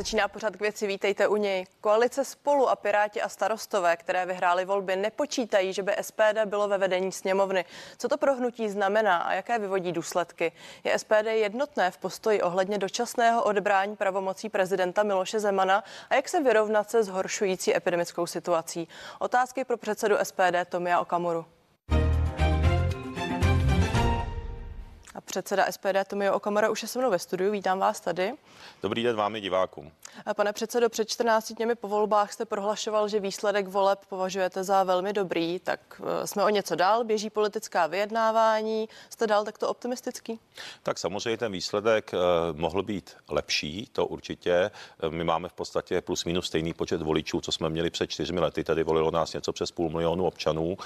Začíná pořád k věci, vítejte u něj. Koalice spolu a Piráti a starostové, které vyhrály volby, nepočítají, že by SPD bylo ve vedení sněmovny. Co to pro hnutí znamená a jaké vyvodí důsledky? Je SPD jednotné v postoji ohledně dočasného odebrání pravomocí prezidenta Miloše Zemana a jak se vyrovnat se zhoršující epidemickou situací? Otázky pro předsedu SPD Tomia Okamuru. A předseda SPD Tomio Okamara už je se mnou ve studiu. Vítám vás tady. Dobrý den vámi divákům. A pane předsedo, před 14 dněmi po volbách jste prohlašoval, že výsledek voleb považujete za velmi dobrý. Tak eh, jsme o něco dál, běží politická vyjednávání. Jste dál takto optimistický? Tak samozřejmě ten výsledek eh, mohl být lepší, to určitě. Eh, my máme v podstatě plus minus stejný počet voličů, co jsme měli před čtyřmi lety, tedy volilo nás něco přes půl milionu občanů.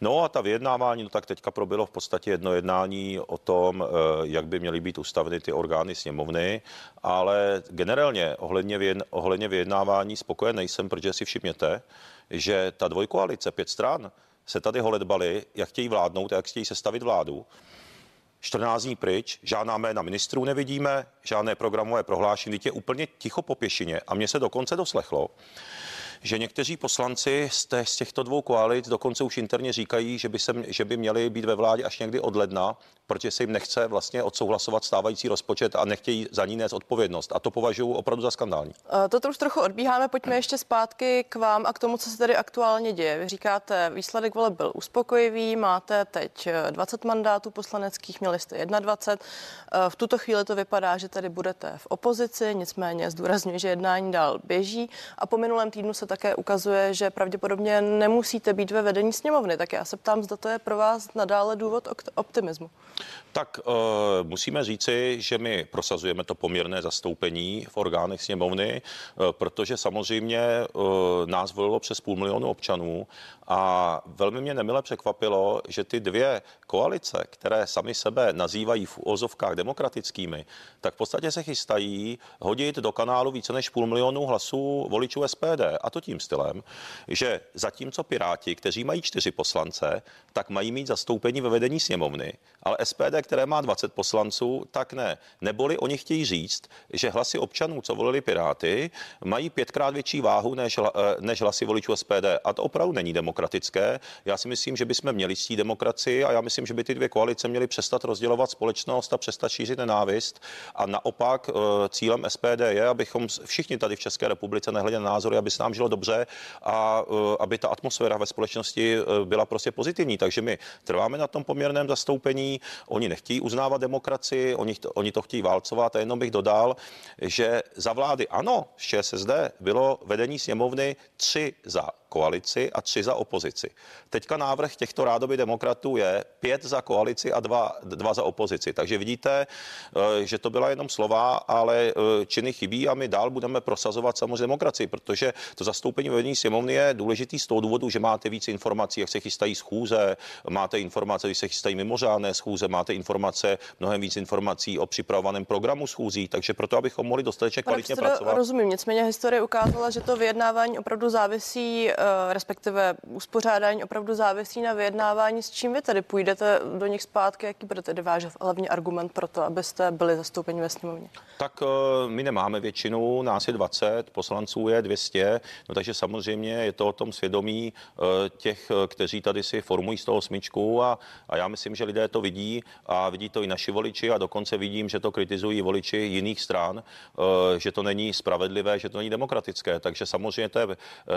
No a ta vyjednávání, no tak teďka proběhlo v podstatě jedno jednání o tom, tom, eh, jak by měly být ustaveny ty orgány sněmovny, ale generálně ohledně, vyjedn, ohledně vyjednávání spokojen nejsem, protože si všimněte, že ta dvojkoalice pět stran se tady holedbali, jak chtějí vládnout, jak chtějí sestavit vládu. 14 dní pryč, žádná jména ministrů nevidíme, žádné programové prohlášení, je úplně ticho po pěšině. A mně se dokonce doslechlo, že někteří poslanci z, té, z těchto dvou koalic dokonce už interně říkají, že by, se, že by měli být ve vládě až někdy od ledna, protože se jim nechce vlastně odsouhlasovat stávající rozpočet a nechtějí za ní nést odpovědnost. A to považuji opravdu za skandální. Toto už trochu odbíháme, pojďme ještě zpátky k vám a k tomu, co se tady aktuálně děje. Vy říkáte, výsledek vole byl uspokojivý, máte teď 20 mandátů poslaneckých, měli jste 21. V tuto chvíli to vypadá, že tady budete v opozici, nicméně zdůrazňuji, že jednání dál běží a po minulém týdnu se také ukazuje, že pravděpodobně nemusíte být ve vedení sněmovny. Tak já se ptám, zda to je pro vás nadále důvod optimismu. Tak uh, musíme říci, že my prosazujeme to poměrné zastoupení v orgánech sněmovny, uh, protože samozřejmě uh, nás volilo přes půl milionu občanů a velmi mě nemile překvapilo, že ty dvě koalice, které sami sebe nazývají v úzovkách demokratickými, tak v podstatě se chystají hodit do kanálu více než půl milionu hlasů voličů SPD. A to tím stylem, že zatímco Piráti, kteří mají čtyři poslance, tak mají mít zastoupení ve vedení sněmovny, ale SPD, které má 20 poslanců, tak ne. Neboli oni chtějí říct, že hlasy občanů, co volili Piráty, mají pětkrát větší váhu než, eh, než hlasy voličů SPD. A to opravdu není demokratické. Já si myslím, že bychom měli ctít demokracii a já myslím, že by ty dvě koalice měly přestat rozdělovat společnost a přestat šířit nenávist. A naopak eh, cílem SPD je, abychom všichni tady v České republice nehledě na názory, aby se nám žilo dobře a eh, aby ta atmosféra ve společnosti byla prostě pozitivní. Takže my trváme na tom poměrném zastoupení. Oni nechtějí uznávat demokracii, oni, to, oni to chtějí válcovat a jenom bych dodal, že za vlády ano, z ČSSD bylo vedení sněmovny tři za koalici a tři za opozici. Teďka návrh těchto rádoby demokratů je pět za koalici a dva, dva za opozici. Takže vidíte, eh, že to byla jenom slova, ale eh, činy chybí a my dál budeme prosazovat samozřejmě demokracii, protože to zastoupení vedení sněmovny je důležitý z toho důvodu, že máte víc informací, jak se chystají schůze, máte informace, když se chystají mimořádné schůze, máte informace, mnohem víc informací o připravovaném programu schůzí, takže proto, abychom mohli dostatečně kvalitně pracovat. Rozumím, nicméně historie ukázala, že to vyjednávání opravdu závisí respektive uspořádání opravdu závisí na vyjednávání. S čím vy tedy půjdete do nich zpátky? Jaký bude tedy váš hlavní argument pro to, abyste byli zastoupeni ve sněmovně? Tak eh, my nemáme většinu, nás je 20, poslanců je 200, no takže samozřejmě je to o tom svědomí eh, těch, kteří tady si formují z toho smyčku a, a já myslím, že lidé to vidí a vidí to i naši voliči a dokonce vidím, že to kritizují voliči jiných stran, že to není spravedlivé, že to není demokratické. Takže samozřejmě to je,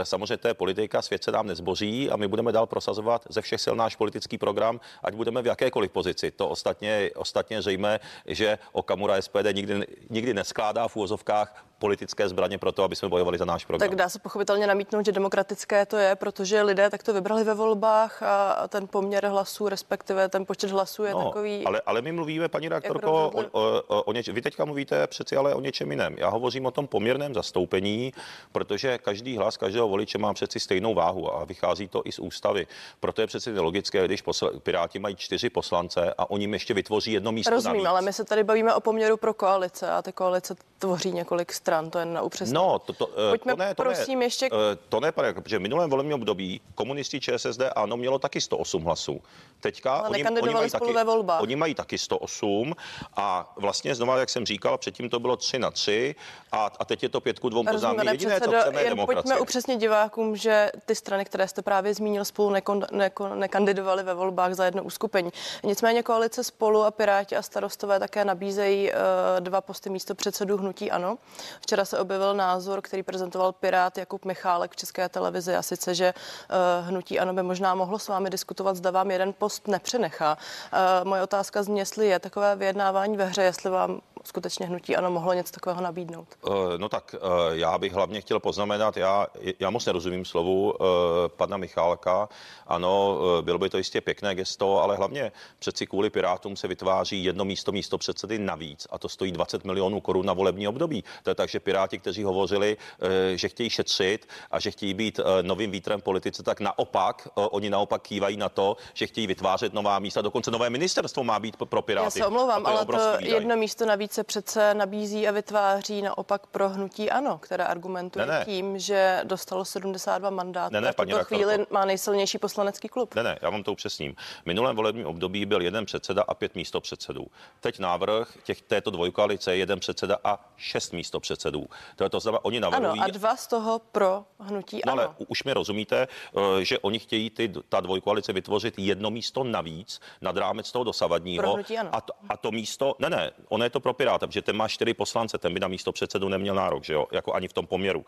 samozřejmě to je politika, svět se nám nezboří a my budeme dál prosazovat ze všech sil náš politický program, ať budeme v jakékoliv pozici. To ostatně, ostatně zřejmě, že Okamura SPD nikdy, nikdy neskládá v úvozovkách politické zbraně pro to, aby jsme bojovali za náš program. Tak dá se pochopitelně namítnout, že demokratické to je, protože lidé takto vybrali ve volbách a ten poměr hlasů, respektive ten počet hlasů je no, takový. Ale, ale my mluvíme, paní redaktorko, o, o, o, o něč, vy teďka mluvíte přeci ale o něčem jiném. Já hovořím o tom poměrném zastoupení, protože každý hlas každého voliče má přeci stejnou váhu a vychází to i z ústavy. Proto je přeci nelogické, když posl- Piráti mají čtyři poslance a oni jim ještě vytvoří jedno místo. Rozumím, navíc. ale my se tady bavíme o poměru pro koalice a ty koalice tvoří několik stran, to je na upřesnění. No, to, to, eh, Pojďme, to ne, to prosím, ne, ještě... Eh, to ne, protože v minulém volebním období komunisti ČSSD ano mělo taky 108 hlasů. Teďka Ale oni, oni, nekandidovali mají spolu taky, ve volbách. oni mají taky 108 a vlastně znova, jak jsem říkal, předtím to bylo 3 na 3 a, a teď je to pětku dvou. To Rozumím, znamená, pane jediné, co předsedo, chceme, je demokracie. pojďme upřesnit divákům, že ty strany, které jste právě zmínil, spolu nekon, neko, nekandidovaly ve volbách za jedno uskupení. Nicméně koalice spolu a Piráti a starostové také nabízejí uh, dva posty místo předsedů hnutí ANO. Včera se objevil názor, který prezentoval Pirát Jakub Michálek v České televizi a sice, že uh, hnutí ANO by možná mohlo s vámi diskutovat, zda vám jeden post nepřenechá. Uh, moje otázka zní, jestli je takové vyjednávání ve hře, jestli vám skutečně hnutí ANO mohlo něco takového nabídnout. Uh, no tak uh, já bych hlavně chtěl poznamenat, já, já moc nerozumím slovu uh, pana Michálka. Ano, bylo by to jistě pěkné gesto, ale hlavně přeci kvůli Pirátům se vytváří jedno místo místo předsedy navíc a to stojí 20 milionů korun na volební období. To je tak, že Piráti, kteří hovořili, že chtějí šetřit a že chtějí být novým vítrem politice, tak naopak, oni naopak kývají na to, že chtějí vytvářet nová místa. Dokonce nové ministerstvo má být pro Piráty. Já se omlouvám, ale to jedno místo navíc se přece nabízí a vytváří naopak pro hnutí ANO, které argumentuje Ne, ne. tím, že dostalo 72 mandátů Ne, ne, a v paní tuto chvíli má nejsilnější poslanecký klub. Ne, ne, já vám to upřesním. V minulém volebním období byl jeden předseda a pět místo předsedů. Teď návrh těch, této dvojkoalice je jeden předseda a šest místo předsedů. To, je to znamená, oni Ano, navrhují... a dva z toho pro hnutí No ANO. ale už mi rozumíte, eh, že oni chtějí ty, ta dvojkoalice vytvořit jedno místo navíc nad rámec toho dosavadního. Pro hnutí ano. A to, a to místo, ne, ne, ono je to pro Piráta, protože ten má čtyři poslance, ten by na místo předsedu neměl nárok, že jo, jako ani v tom poměru.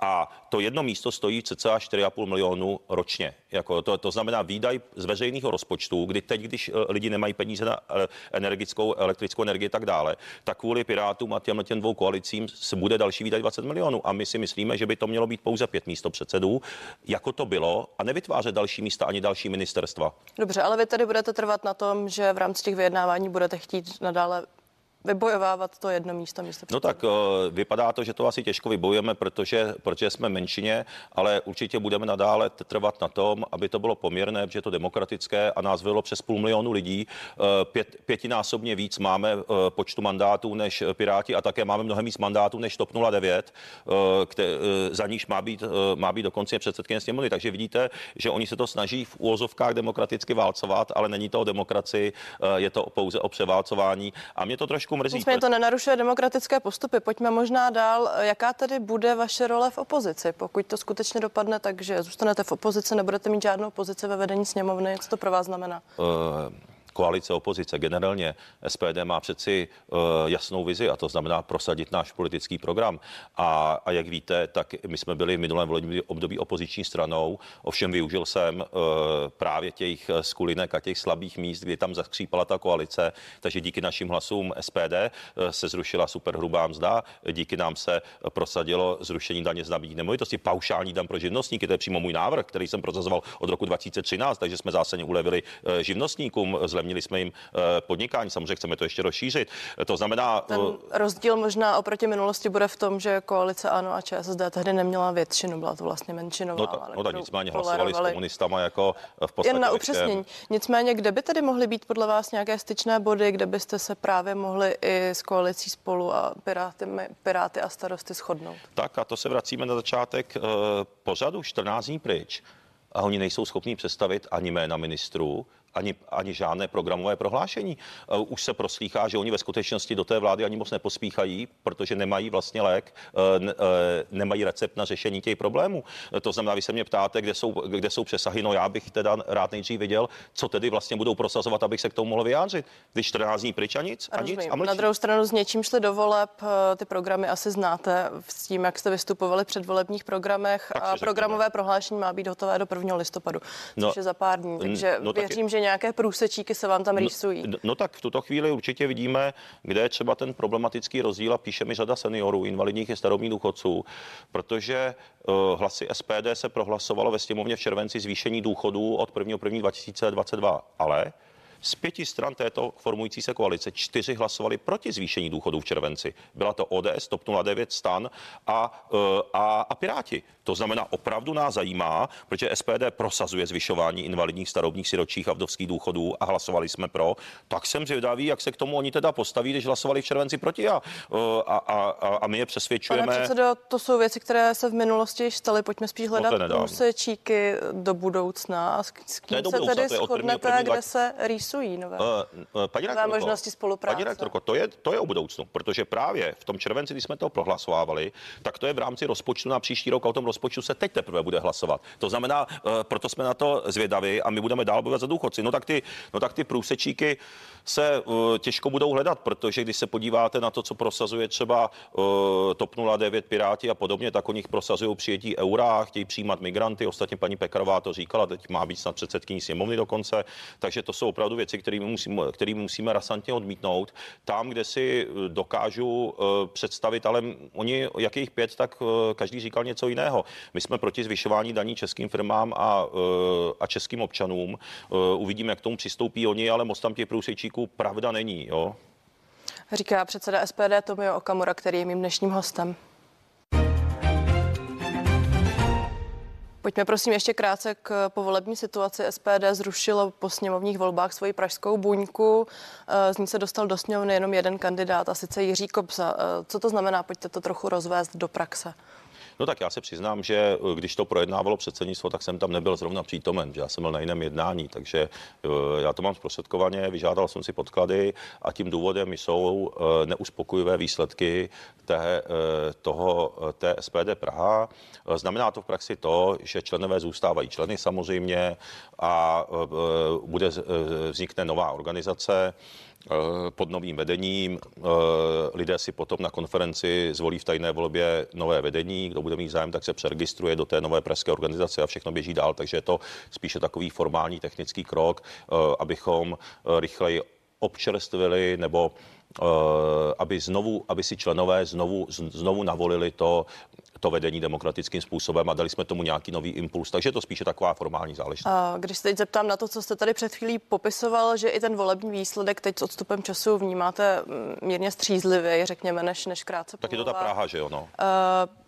A to jedno místo stojí cca 4,5 milionu ročně. Jako to, to znamená výdaj z veřejného rozpočtu, kdy teď, když eh, lidi nemají peníze na eh, energickou, elektrickou energii a tak dále, tak kvůli Pirátům a těm, těm dvou koalicím se bude další výdaj 20 milionů. A my si myslíme, že by to mělo být pouze pět místo předsedů, jako to bylo, a nevytvářet další místa ani další ministerstva. Dobře, ale vy tedy budete trvat na tom, že v rámci těch vyjednávání budete chtít nadále vybojovávat to jedno místo místo. No tak eh, vypadá to, že to asi těžko vybojujeme, protože, protože jsme menšině, ale určitě budeme nadále trvat na tom, aby to bylo poměrné, protože je to demokratické a nás bylo přes půl milionu lidí. Eh, Pět, pětinásobně víc máme eh, počtu mandátů než Piráti a také máme mnohem víc mandátů než TOP 09, eh, kte, eh, za níž má být, má být dokonce předsedkyně sněmovny. Takže vidíte, že oni se to snaží v úvozovkách demokraticky válcovat, ale není to o demokracii, je to pouze o převálcování. A mě to trošku mrzí. Nicméně to nenarušuje demokratické postupy. Pojďme možná dál. Jaká tedy bude vaše role v opozici? Pokud to skutečně dopadne tak, že zůstanete v opozici, nebudete mít žádnou pozici ve vedení sněmovny, co to pro vás znamená? eh, koalice opozice. Generálně SPD má přeci eh, jasnou vizi a to znamená prosadit náš politický program. A, a jak víte, tak my jsme byli v minulém volebním období opoziční stranou, ovšem využil jsem eh, právě těch skulinek a těch slabých míst, kdy tam zaskřípala ta koalice, takže díky našim hlasům SPD eh, se zrušila superhrubá mzda, díky nám se prosadilo zrušení daně z nabídky nemovitosti, paušální dan pro živnostníky, to je přímo můj návrh, který jsem prosazoval od roku 2013, takže jsme zásadně ulevili živnostníkům, zlevnili jsme jim eh, podnikání, samozřejmě chceme to ještě rozšířit. To znamená, Ten eh, rozdíl možná oproti minulosti bude v tom, že koalice ANO a ČSSD tehdy neměla většinu, byla to vlastně menšinová. no, ta, ale no tak kterou nicméně hlasovali s komunistama jako v podstatě Jen na upřesnění. Nicméně, kde by tedy mohly být podle vás nějaké styčné body, kde byste se právě mohli i s koalicí spolu a piráty, piráty a starosty shodnout? Tak a to se vracíme na začátek eh, pořadu 14 dní pryč. A oni nejsou schopni představit ani jména ministrů, ani, ani žádné programové prohlášení. Eh, Už se proslýchá, že oni ve skutečnosti do té vlády ani moc nepospíchají, protože nemají vlastně lék, eh, eh, nemají recept na řešení těch problémů. To znamená, vy se mě ptáte, kde jsou, kde jsou přesahy. No já bych teda rád nejdřív viděl, co tedy vlastně budou prosazovat, abych se k tomu mohl vyjádřit. Když 14 dní pryč a nic, a nic a mlčí. Na druhou stranu s něčím šli do voleb, ty programy asi znáte s tím, jak jste vystupovali v předvolebních programech Tak a programové prohlášení má být hotové do 1. listopadu, což No, je za pár dní. Takže no věřím, že nějaké průsečíky se vám tam rýsují. No, no tak v tuto chvíli určitě vidíme, kde je třeba ten problematický rozdíl a píše mi řada seniorů, invalidních i starobních důchodců, protože uh, hlasy SPD se prohlasovalo ve sněmovně v červenci zvýšení důchodů od 1. 1. 2022, ale Z pěti stran této formující se koalice čtyři hlasovali proti zvýšení důchodů v červenci. Byla to ODS, TOP 09, STAN a, eh, a, a Piráti. To znamená, opravdu nás zajímá, protože SPD prosazuje zvyšování invalidních, starobních, siročích a vdovských důchodů a hlasovali jsme pro. Tak jsem zvědavý, jak se k tomu oni teda postaví, když hlasovali v červenci proti a, eh, a, a, a my je přesvědčujeme. Pane předsedo, to jsou věci, které se v minulosti již staly. Pojďme spíš hledat no číky do budoucna. S kým se tedy shodnete, kde se rýsují nové, uh, uh, paní nové možnosti spolupráce? Paní rektorko, to je, to je o budoucnu, protože právě v tom červenci, když jsme to prohlasovávali, tak to je v rámci rozpočtu na příští rok a o tom rozpočtu se teď teprve bude hlasovat. To znamená, uh, proto jsme na to zvědaví a my budeme dál bojovat za důchodci. No tak ty, no tak ty průsečíky se uh, těžko budou hledat, protože když se podíváte na to, co prosazuje třeba uh, TOP 09, Piráti a podobně, tak oni prosazují přijetí eura, chtějí přijímat migranty. Ostatně paní Pekarová to říkala, teď má být snad předsedkyní sněmovny dokonce. Takže to jsou opravdu věci, které musíme, které musíme rasantně odmítnout. Tam, kde si dokážu uh, představit, ale oni, jak jich pět, tak uh, každý říkal něco jiného. My jsme proti zvyšování daní českým firmám a, a českým občanům. Uvidíme, jak k tomu přistoupí oni, ale moc tam těch průsečíků pravda není. Jo? Říká předseda SPD Tomio Okamura, který je mým dnešním hostem. Pojďme prosím ještě krátce k povolební situaci. SPD zrušilo po sněmovních volbách svoji pražskou buňku. Eh, z ní se dostal do sněmovny jenom jeden kandidát, a sice Jiří Kobza. Eh, co to znamená? Pojďte to trochu rozvést do praxe. No tak já se přiznám, že eh, když to projednávalo předsednictvo, tak jsem tam nebyl zrovna přítomen, že já jsem byl na jiném jednání, takže eh, já to mám zprostředkovaně, vyžádal jsem si podklady a tím důvodem jsou eh, neuspokojivé výsledky té, toho, té SPD Praha. Znamená to v praxi to, že členové zůstávají členy samozřejmě a bude vznikne nová organizace, pod novým vedením. Eh, lidé si potom na konferenci zvolí v tajné volbě nové vedení. Kdo bude mít zájem, tak se přeregistruje do té nové pražské organizace a všechno běží dál. Takže je to spíše takový formální technický krok, eh, abychom rychleji občerstvili nebo aby, znovu, aby si členové znovu, znovu navolili to, to vedení demokratickým způsobem a dali jsme tomu nějaký nový impuls. Takže je to spíše taková formální záležitost. A když se teď zeptám na to, co jste tady před chvílí popisoval, že i ten volební výsledek teď s odstupem času vnímáte mm, mírně střízlivě, řekněme, než, než krátce. Tak je to ta Praha, že jo? No. Uh,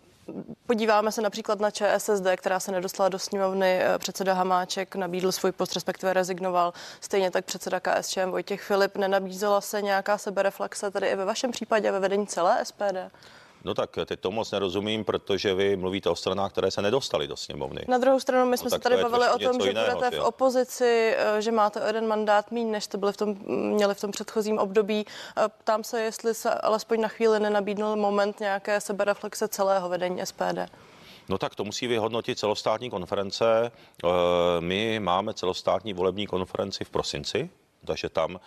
Podíváme se například na ČSSD, která se nedostala do sněmovny. Eh, předseda Hamáček nabídl svůj post, respektive rezignoval. Stejně tak předseda KSČM Vojtěch Filip. Nenabízela se nějaká sebereflexe tady i ve vašem případě ve vedení celé SPD? No tak teď to moc nerozumím, protože vy mluvíte o stranách, které se nedostaly do sněmovny. Na druhou stranu, my jsme no, se tady bavili o tom, že jiného, budete v opozici, eh, že máte o jeden mandát míň, než jste byli v tom, měli v tom předchozím období. Eh, ptám se, jestli se alespoň na chvíli nenabídnul moment nějaké sebereflexe celého vedení SPD. No tak to musí vyhodnotit celostátní konference. Eh, my máme celostátní volební konferenci v prosinci, takže tam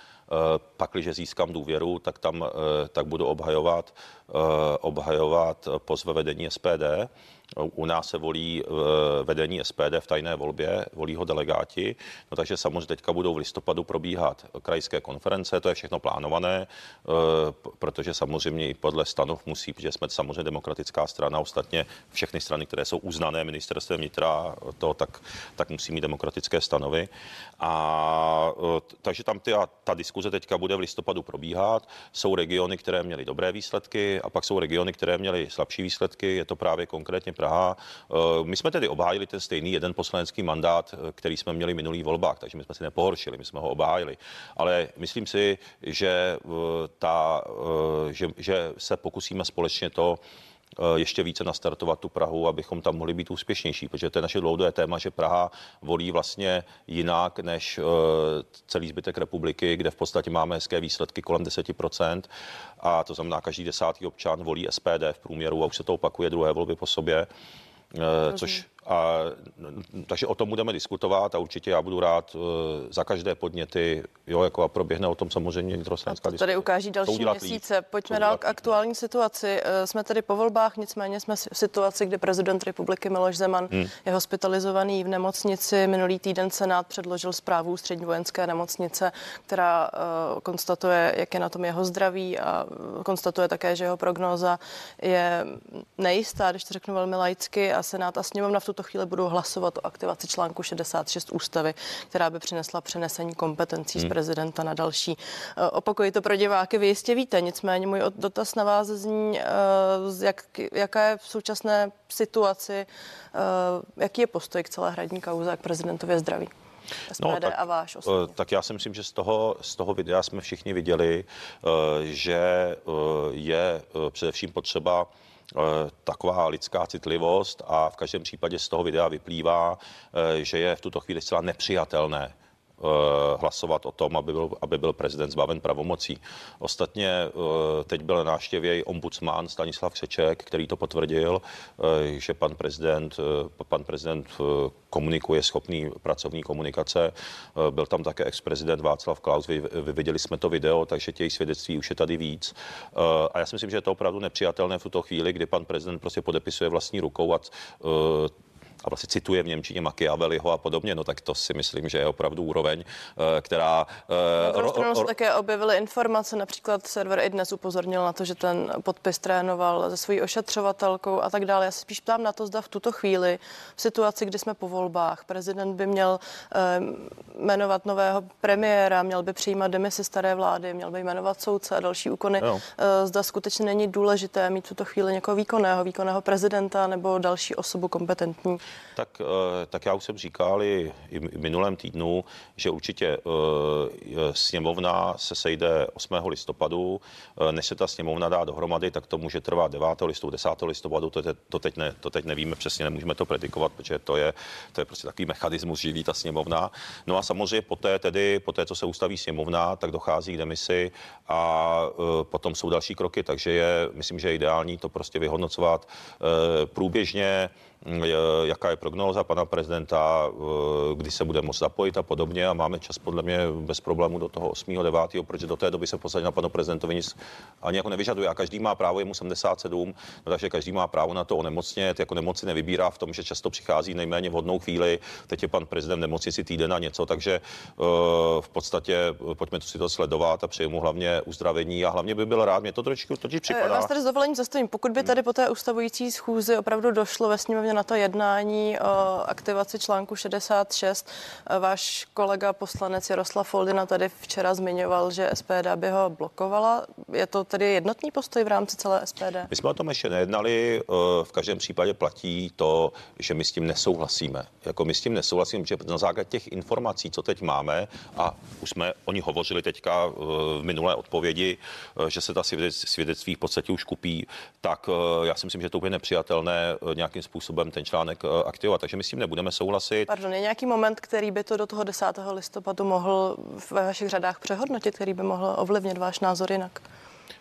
pak, když získám důvěru, tak tam tak budu obhajovat Eh, obhajovat post ve vedení SPD. U nás se volí eh, vedení SPD v tajné volbě, volí ho delegáti, no takže samozřejmě teďka budou v listopadu probíhat krajské konference, to je všechno plánované, eh, protože samozřejmě i podle stanov musí, protože jsme samozřejmě demokratická strana, ostatně všechny strany, které jsou uznané ministerstvem vnitra, to, tak, tak musí mít demokratické stanovy. A takže tam ty, ta diskuze teďka bude v listopadu probíhat. Jsou regiony, které měly dobré výsledky, a pak jsou regiony, které měly slabší výsledky, je to právě konkrétně Praha. Eh, my jsme tedy obhájili ten stejný jeden poslanecký mandát, eh, který jsme měli minulý volbách, takže my jsme si nepohoršili, my jsme ho obhájili. Ale myslím si, že, eh, ta, že, že se pokusíme společně to, ještě více nastartovat tu Prahu, abychom tam mohli být úspěšnější, protože to je naše dlouhodobé téma, že Praha volí vlastně jinak než eh, celý zbytek republiky, kde v podstatě máme hezké výsledky kolem 10%. A to znamená, každý desátý občan volí SPD v průměru a už se to opakuje druhé volby po sobě. Eh, což a, takže o tom budeme diskutovat a určitě já budu rád uh, za každé podněty, jo, jako a proběhne o tom samozřejmě vnitrostranská diskuse. Tady ukáží další měsíce. Líp. Pojďme dál k aktuální situaci. Uh, jsme tady po volbách, nicméně jsme v situaci, kde prezident republiky Miloš Zeman hmm. je hospitalizovaný v nemocnici. Minulý týden Senát předložil zprávu střední vojenské nemocnice, která uh, konstatuje, jak je na tom jeho zdraví a konstatuje také, že jeho prognóza je nejistá, když to řeknu velmi laicky a Senát a sněmovna v tuto chvíli budou hlasovat o aktivaci článku 66 ústavy, která by přinesla přenesení kompetencí hmm. z prezidenta na další. Eh, opakuji to pro diváky, vy jistě víte, nicméně můj dotaz na vás zní, eh, jak, jaká je v současné situaci, jaký je postoj k celé hradní kauze a k prezidentově zdraví. SPD no, tak, a váš osobně. Tak já si myslím, že z toho, z toho videa jsme všichni viděli, že je především potřeba Eh, taková lidská citlivost a v každém případě z toho videa vyplývá, eh, že je v tuto chvíli zcela nepřijatelné Eh, hlasovat o tom, aby byl, aby byl prezident zbaven pravomocí. Ostatně eh, teď byl na návštěvě ombudsman Stanislav Křeček, který to potvrdil, eh, že pan prezident, pan prezident komunikuje, schopný pracovní komunikace. Byl tam také ex-prezident Václav Klaus, vy, vy viděli jsme to video, takže těch svědectví už je tady víc. A já si myslím, že je to opravdu nepřijatelné v tuto chvíli, kdy pan prezident prostě podepisuje vlastní rukou a a vlastně cituje v Němčině Machiavelliho a podobně, no tak to si myslím, že je opravdu úroveň, eh, která... Eh, na druhou se také objevily informace, například server i dnes upozornil na to, že ten podpis trénoval se svojí ošetřovatelkou a tak dále. Já se spíš ptám na to, zda v tuto chvíli, v situaci, kdy jsme po volbách, prezident by měl um, jmenovat nového premiéra, měl by přijímat demisi staré vlády, měl by jmenovat soudce a další úkony. No. Zda skutečně není důležité mít v tuto chvíli někoho výkonného, výkonného prezidenta nebo další osobu kompetentní. Tak, eh, tak já už jsem říkal i, i minulém týdnu, že určitě uh, sněmovna se sejde 8. listopadu. Uh, než se ta sněmovna dá dohromady, tak to může trvat 9. listopadu, 10. listopadu. To, to, teď ne, to teď nevíme přesně, nemůžeme to predikovat, protože to je, to je prostě takový mechanismus živý ta sněmovna. No a samozřejmě poté, tedy, poté, co se ustaví sněmovna, tak dochází k demisi a potom jsou další kroky, takže je, myslím, že je ideální to prostě vyhodnocovat průběžně jaká je prognóza pana prezidenta, eh, kdy se bude moct zapojit a podobně. A máme čas podle mě bez problému do toho 8. 9. protože do té doby se v podstatě na panu prezidentovi nic ani jako nevyžaduje. A každý má právo, je mu 77, no, takže každý má právo na to onemocnět. Jako nemoci nevybírá v tom, že často přichází nejméně vhodnou chvíli. Teď je pan prezident nemocnici týden na něco, takže uh, v podstatě eh, pojďme to si to sledovat a přeji mu hlavně uzdravení a hlavně by byl rád. Mě to trošku totiž připadá. Vás tady s dovolením zastavím. Pokud by tady po té ustavující schůzi opravdu došlo ve sněmovně na to jednání o aktivaci článku 66. Váš kolega poslanec Jaroslav Foldina tady včera zmiňoval, že SPD by ho blokovala. Je to tedy jednotný postoj v rámci celé SPD? My jsme o tom ještě nejednali. V každém případě platí to, že my s tím nesouhlasíme. Jako my s tím nesouhlasíme, že na základě těch informací, co teď máme, a už jsme o nich hovořili teďka v minulé odpovědi, že se ta svědectví v podstatě už kupí, tak já si myslím, že to úplně nepřijatelné nějakým způsobem ten článek článek eh, aktivovat, takže my s tím nebudeme souhlasit. Pardon, je nějaký moment, který by to do toho 10. listopadu mohl ve vašich řadách přehodnotit, který by mohl ovlivnit váš názor jinak?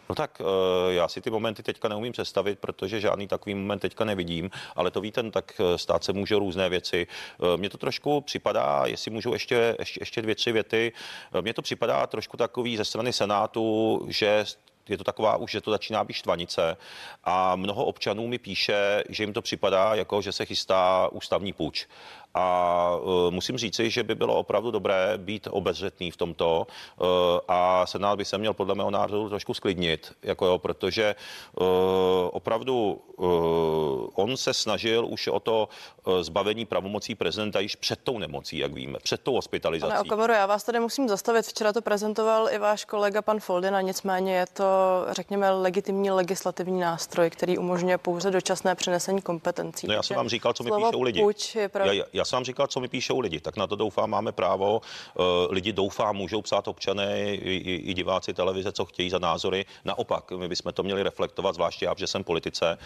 No tak eh, já si ty momenty teďka neumím představit, protože žádný takový moment teďka nevidím, ale to víte, no tak eh, stát se může různé věci. Mně to trošku připadá, jestli můžu ještě, ještě, ještě dvě, tři věty, mně to připadá trošku takový ze strany Senátu, že je to taková už, že to začíná být štvanice a mnoho občanů mi píše, že jim to připadá jako, že se chystá ústavní půjč. A uh, musím říci, že by bylo opravdu dobré být obezřetný v tomto uh, a Senát by se měl podle mého názoru trošku sklidnit, jako jo, protože uh, opravdu on se snažil už o to zbavení pravomocí prezidenta již před tou nemocí, jak víme, před tou hospitalizací. Pane Okamoro, já vás tady musím zastavit. Včera to prezentoval i váš kolega pan Foldina, nicméně je to, řekněme, legitimní legislativní nástroj, který umožňuje pouze dočasné přenesení kompetencí. No já jsem vám říkal, co mi píšou lidi. Je prav... já, já jsem vám říkal, co mi píšou lidi, tak na to doufám, máme právo. Uh, lidi doufám, můžou psát občané i, i, i diváci televize, co chtějí za názory. Naopak, my bychom to měli reflektovat, zvláště já, že jsem politice,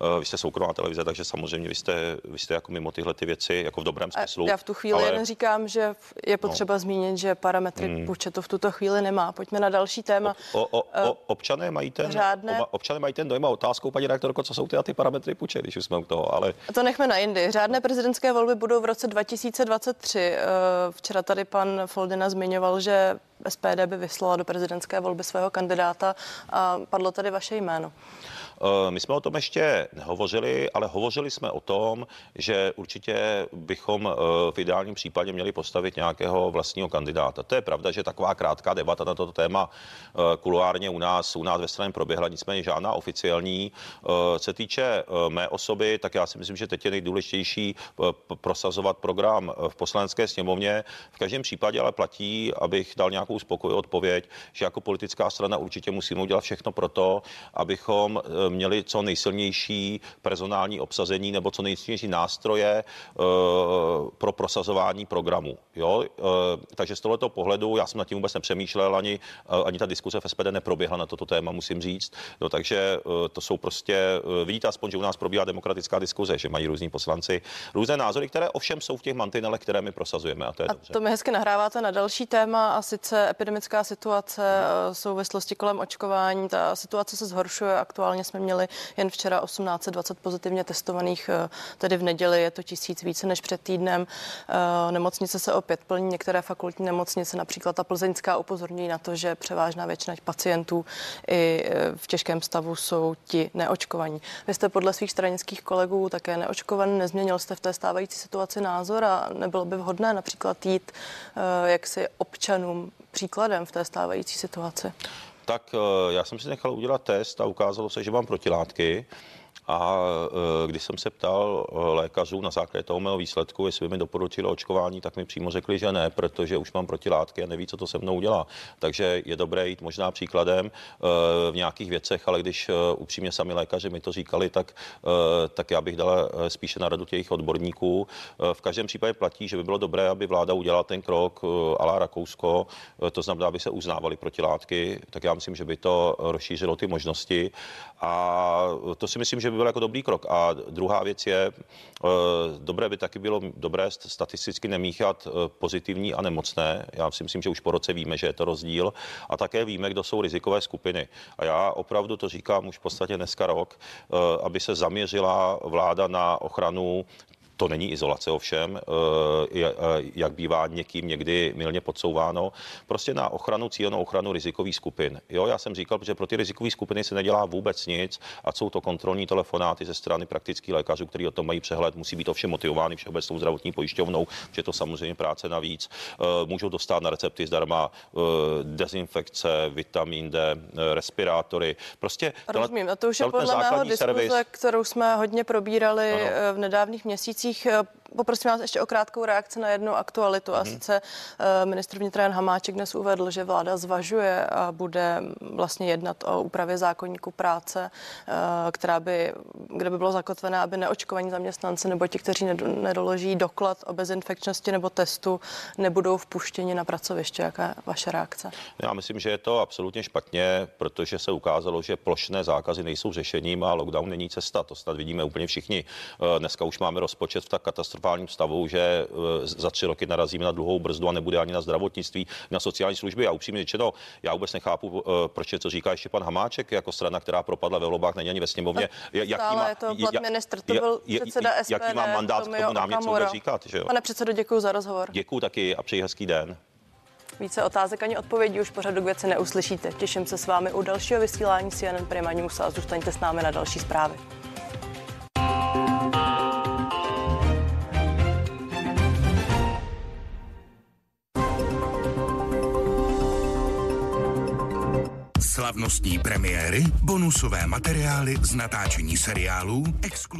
uh, vy jste soukromá televize, takže samozřejmě vy jste, vy jste jako mimo tyhle ty věci, jako v dobrém smyslu. Já v tu chvíli ale... jen říkám, že je potřeba no. zmínit, že parametry hmm. početu v tuto chvíli nemá. Pojďme na další téma. O, o, o, o, eh, občané mají ten, řádné... občané mají ten dojem a otázkou, paní redaktorko, co jsou ty, ty parametry puče, když už jsme u toho, ale... To nechme na jindy. Řádné prezidentské volby budou v roce 2023. Eh, včera tady pan Foldina zmiňoval, že SPD by vyslala do prezidentské volby svého kandidáta a padlo tady vaše jméno. My jsme o tom ještě nehovořili, ale hovořili jsme o tom, že určitě bychom v ideálním případě měli postavit nějakého vlastního kandidáta. To je pravda, že taková krátká debata na toto téma kuloárně u nás, u nás ve straně proběhla, nicméně žádná oficiální. Se týče mé osoby, tak já si myslím, že teď je nejdůležitější prosazovat program v poslanecké sněmovně. V každém případě ale platí, abych dal nějakou spokojivou odpověď, že jako politická strana určitě musíme udělat všechno pro to, abychom eh, měli co nejsilnější personální obsazení nebo co nejsilnější nástroje uh, pro prosazování programu. Jo? Uh, takže z tohoto pohledu já jsem nad tím vůbec nepřemýšlel, ani, uh, ani ta diskuse v SPD neproběhla na toto téma, musím říct. No, takže to jsou prostě, vidíte aspoň, že u nás probíhá demokratická diskuze, že mají různí poslanci různé názory, které ovšem jsou v těch mantinelech, které my prosazujeme. A to je a dobře. To mi hezky nahráváte na další téma a sice epidemická situace, eh, souvislosti kolem očkování. Ta situace se zhoršuje. Aktuálně jsme měli jen včera 1820 pozitivně testovaných, eh, tedy v neděli je to tisíc více než před týdnem. Eh, nemocnice se opět plní, některé fakultní nemocnice, například ta plzeňská, upozorňují na to, že převážná většina pacientů i v těžkém stavu jsou ti neočkovaní. Vy jste podle svých stranických kolegů také neočkovaný, nezměnil jste v té stávající situaci názor a nebylo by vhodné například jít jaksi občanům příkladem v té stávající situaci? Tak eh, já jsem si nechal udělat test a ukázalo se, že mám protilátky. A e, když jsem se ptal e, lékařů na základě toho mého výsledku, jestli by mi doporučili očkování, tak mi přímo řekli, že ne, protože už mám protilátky a neví, co to se mnou udělá. Takže je dobré jít možná příkladem e, v nějakých věcech, ale když upřímně sami lékaři mi to říkali, tak, tak já bych dal spíše na radu těch odborníků. V každém případě platí, že by bylo dobré, aby vláda udělala ten krok alá Rakousko, to znamená, aby se uznávaly protilátky, tak já myslím, že by to rozšířilo ty možnosti. A to si myslím, že by byl jako dobrý krok. A druhá věc je, eh, dobré by taky bylo dobré statisticky nemíchat eh, pozitivní a nemocné. Já si myslím, že už po roce víme, že je to rozdíl. A také víme, kdo jsou rizikové skupiny. A já opravdu to říkám už v podstatě dneska rok, eh, aby se zaměřila vláda na ochranu to není izolace ovšem, eh, eh, jak bývá někým někdy milně podsouváno, prostě na ochranu, cílenou ochranu rizikových skupin. Jo, já jsem říkal, že pro ty rizikové skupiny se nedělá vůbec nic a jsou to kontrolní telefonáty ze strany praktických lékařů, kteří o tom mají přehled, musí být ovšem motivovány všeobecnou zdravotní pojišťovnou, že to samozřejmě práce navíc. Eh, můžou dostat na recepty zdarma dezinfekce, vitamin D, respirátory. Prostě Rozumím, a to už je podle mého diskuze, servis. kterou jsme hodně probírali ano. v nedávných měsících měsících eh, Poprosím vás ještě o krátkou reakci na jednu aktualitu. A mhm. sice uh, ministr vnitra Jan Hamáček dnes uvedl, že vláda zvažuje a bude vlastně jednat o úpravě zákonníku práce, uh, která by, kde by bylo zakotvené, aby neočkovaní zaměstnanci nebo ti, kteří nedoloží doklad o bezinfekčnosti nebo testu, nebudou vpuštěni na pracoviště. Jaká je vaše reakce? Já myslím, že je to absolutně špatně, protože se ukázalo, že plošné zákazy nejsou řešením a lockdown není cesta. To snad vidíme úplně všichni. Dneska už máme rozpočet v tak katastrofální katastrofálním stavu, že eh, za tři roky narazíme na dlouhou brzdu a nebude ani na zdravotnictví, na sociální služby. A upřímně řečeno, já vůbec nechápu, eh, proč je, co říká ještě pan Hamáček, jako strana, která propadla ve volbách, není ani ve sněmovně. Jaký má, je to plat ministr, to byl předseda SPD. Jaký má mandát k tomu nám něco říkat? Že jo? Pane předsedo, děkuji za rozhovor. Děkuji taky a přeji hezký den. Více otázek ani odpovědí už pořadu k věci neuslyšíte. Těším se s vámi u dalšího vysílání CNN Prima News a zůstaňte s námi na další zprávy. Slavnostní premiéry, bonusové materiály z natáčení seriálů, exkluzivní